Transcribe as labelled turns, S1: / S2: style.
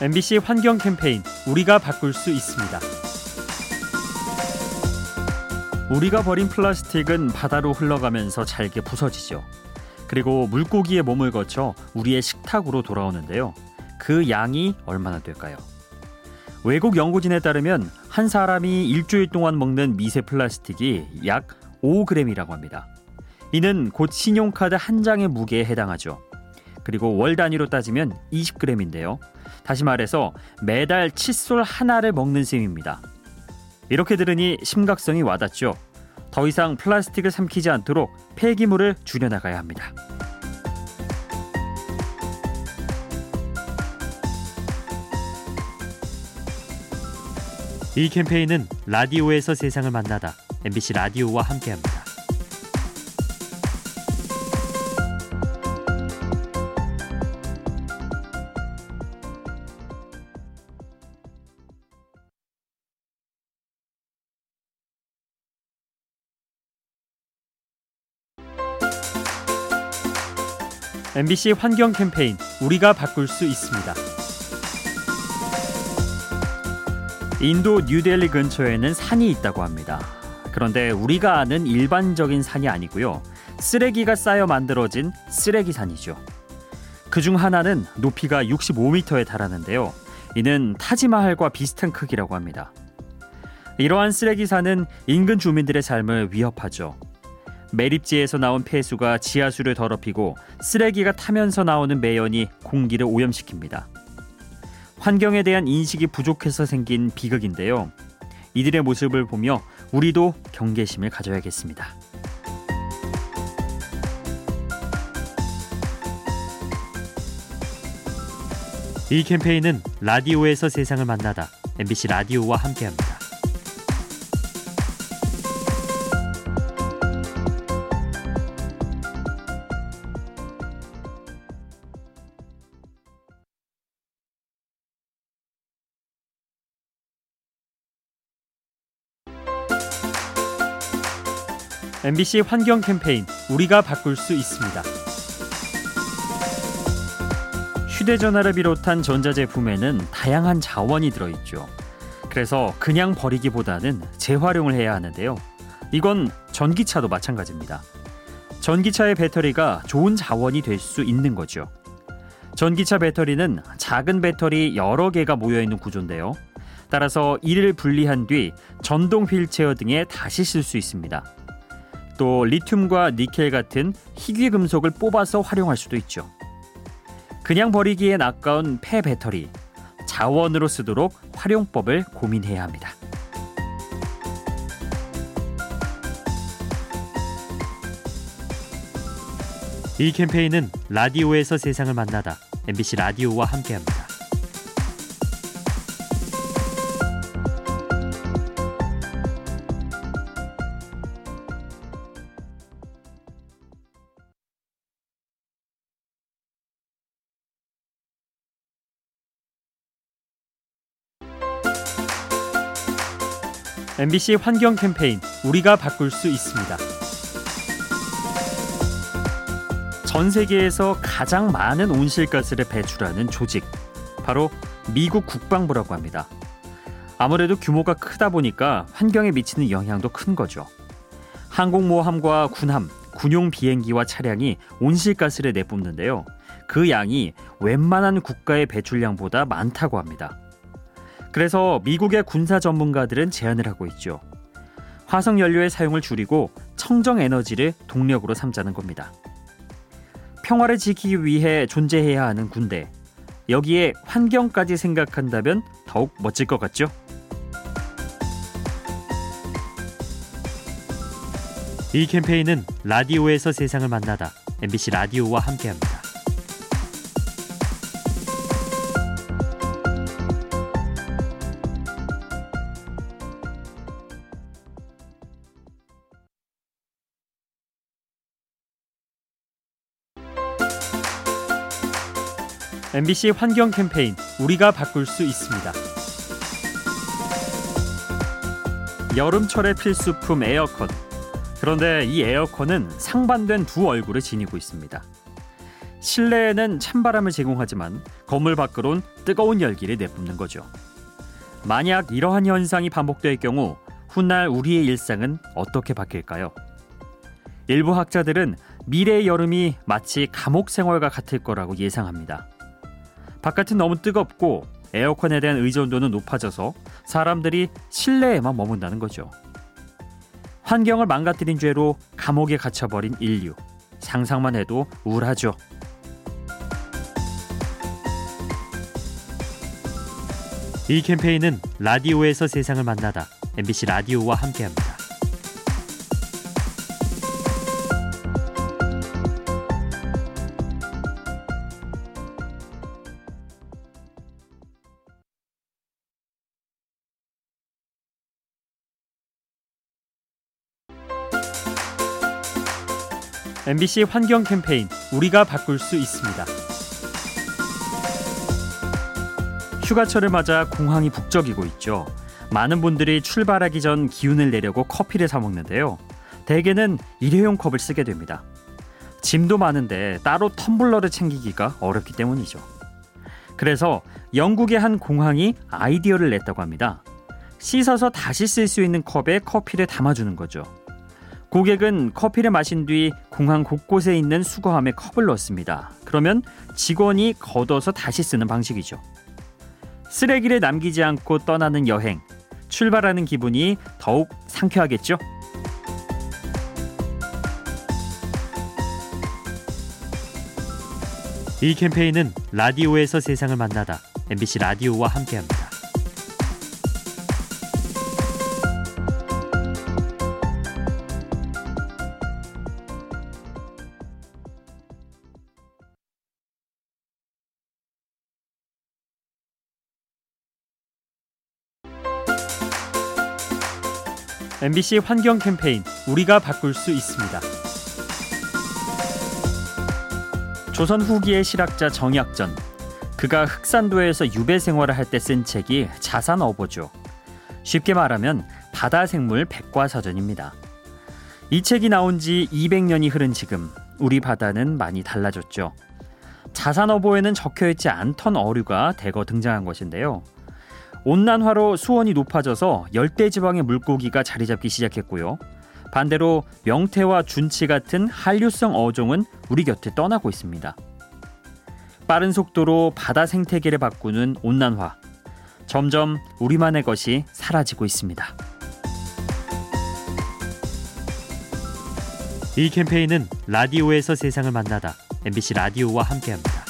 S1: MBC 환경 캠페인 우리가 바꿀 수 있습니다. 우리가 버린 플라스틱은 바다로 흘러가면서 잘게 부서지죠. 그리고 물고기의 몸을 거쳐 우리의 식탁으로 돌아오는데요. 그 양이 얼마나 될까요? 외국 연구진에 따르면 한 사람이 일주일 동안 먹는 미세 플라스틱이 약 5g이라고 합니다. 이는 곧 신용카드 한 장의 무게에 해당하죠. 그리고 월 단위로 따지면 20g인데요. 다시 말해서 매달 칫솔 하나를 먹는 셈입니다. 이렇게 들으니 심각성이 와닿죠. 더 이상 플라스틱을 삼키지 않도록 폐기물을 줄여나가야 합니다. 이 캠페인은 라디오에서 세상을 만나다 MBC 라디오와 함께합니다. MBC 환경 캠페인 우리가 바꿀 수 있습니다. 인도 뉴델리 근처에는 산이 있다고 합니다. 그런데 우리가 아는 일반적인 산이 아니고요. 쓰레기가 쌓여 만들어진 쓰레기산이죠. 그 중 하나는 높이가 65m에 달하는데요. 이는 타지마할과 비슷한 크기라고 합니다. 이러한 쓰레기산은 인근 주민들의 삶을 위협하죠. 매립지에서 나온 폐수가 지하수를 더럽히고 쓰레기가 타면서 나오는 매연이 공기를 오염시킵니다. 환경에 대한 인식이 부족해서 생긴 비극인데요. 이들의 모습을 보며 우리도 경계심을 가져야겠습니다. 이 캠페인은 라디오에서 세상을 만나다 MBC 라디오와 함께합니다. MBC 환경 캠페인 우리가 바꿀 수 있습니다. 휴대전화를 비롯한 전자제품에는 다양한 자원이 들어있죠. 그래서 그냥 버리기보다는 재활용을 해야 하는데요. 이건 전기차도 마찬가지입니다. 전기차의 배터리가 좋은 자원이 될 수 있는 거죠. 전기차 배터리는 작은 배터리 여러 개가 모여 있는 구조인데요. 따라서 이를 분리한 뒤 전동 휠체어 등에 다시 쓸 수 있습니다. 또 리튬과 니켈 같은 희귀 금속을 뽑아서 활용할 수도 있죠. 그냥 버리기엔 아까운 폐 배터리 자원으로 쓰도록 활용법을 고민해야 합니다. 이 캠페인은 라디오에서 세상을 만나다 MBC 라디오와 함께합니다. MBC 환경 캠페인 우리가 바꿀 수 있습니다. 전 세계에서 가장 많은 온실가스를 배출하는 조직 바로 미국 국방부라고 합니다. 아무래도 규모가 크다 보니까 환경에 미치는 영향도 큰 거죠. 항공모함과 군함, 군용 비행기와 차량이 온실가스를 내뿜는데요. 그 양이 웬만한 국가의 배출량보다 많다고 합니다. 그래서 미국의 군사 전문가들은 제안을 하고 있죠. 화석 연료의 사용을 줄이고 청정 에너지를 동력으로 삼자는 겁니다. 평화를 지키기 위해 존재해야 하는 군대. 여기에 환경까지 생각한다면 더욱 멋질 것 같죠? 이 캠페인은 라디오에서 세상을 만나다 MBC 라디오와 함께합니다. MBC 환경 캠페인 우리가 바꿀 수 있습니다. 여름철의 필수품 에어컨. 그런데 이 에어컨은 상반된 두 얼굴을 지니고 있습니다. 실내에는 찬바람을 제공하지만 건물 밖으론 뜨거운 열기를 내뿜는 거죠. 만약 이러한 현상이 반복될 경우 훗날 우리의 일상은 어떻게 바뀔까요? 일부 학자들은 미래의 여름이 마치 감옥 생활과 같을 거라고 예상합니다. 바깥은 너무 뜨겁고 에어컨에 대한 의존도는 높아져서 사람들이 실내에만 머문다는 거죠. 환경을 망가뜨린 죄로 감옥에 갇혀버린 인류. 상상만 해도 우울하죠. 이 캠페인은 라디오에서 세상을 만나다 MBC 라디오와 함께합니다. MBC 환경 캠페인 우리가 바꿀 수 있습니다. 휴가철을 맞아 공항이 북적이고 있죠. 많은 분들이 출발하기 전 기운을 내려고 커피를 사 먹는데요. 대개는 일회용 컵을 쓰게 됩니다. 짐도 많은데 따로 텀블러를 챙기기가 어렵기 때문이죠. 그래서 영국의 한 공항이 아이디어를 냈다고 합니다. 씻어서 다시 쓸 수 있는 컵에 커피를 담아주는 거죠. 고객은 커피를 마신 뒤 공항 곳곳에 있는 수거함에 컵을 넣습니다. 그러면 직원이 걷어서 다시 쓰는 방식이죠. 쓰레기를 남기지 않고 떠나는 여행. 출발하는 기분이 더욱 상쾌하겠죠? 이 캠페인은 라디오에서 세상을 만나다 MBC 라디오와 함께합니다. MBC 환경 캠페인 우리가 바꿀 수 있습니다. 조선 후기의 실학자 정약전 그가 흑산도에서 유배 생활을 할 때 쓴 책이 자산 어보죠. 쉽게 말하면 바다 생물 백과사전입니다. 이 책이 나온 지 200년이 흐른 지금 우리 바다는 많이 달라졌죠. 자산어보에는 적혀 있지 않던 어류가 대거 등장한 것인데요. 온난화로 수온이 높아져서 열대 지방의 물고기가 자리 잡기 시작했고요. 반대로 명태와 준치 같은 한류성 어종은 우리 곁을 떠나고 있습니다. 빠른 속도로 바다 생태계를 바꾸는 온난화. 점점 우리만의 것이 사라지고 있습니다. 이 캠페인은 라디오에서 세상을 만나다 MBC 라디오와 함께합니다.